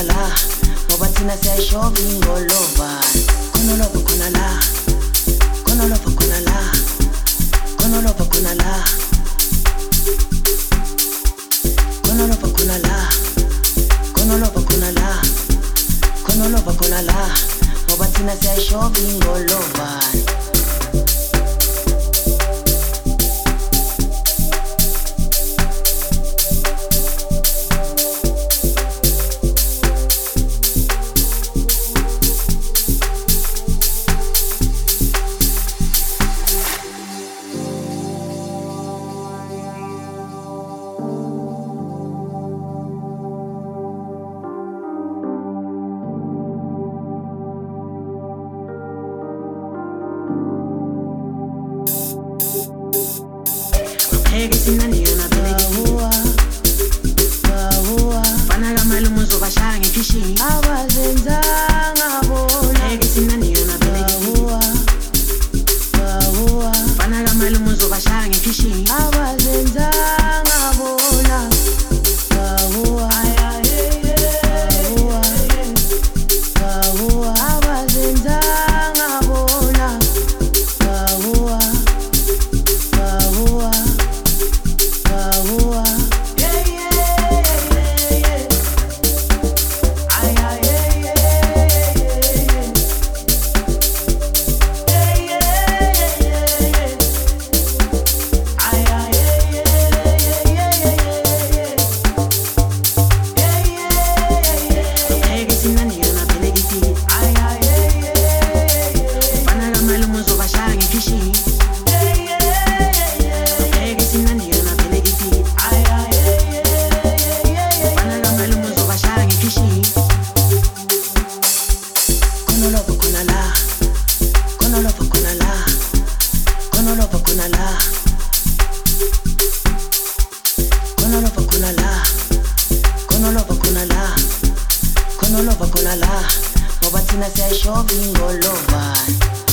khona la ngoba thina siyayishova ingolova khona lova khona la khona lova khona la khona lova khona la khona lova khona la khona lova Bawa, bawa. Panagama lumu zobashara ngekishini. Bawa. Loba con la la, mo batina se show bingo loba.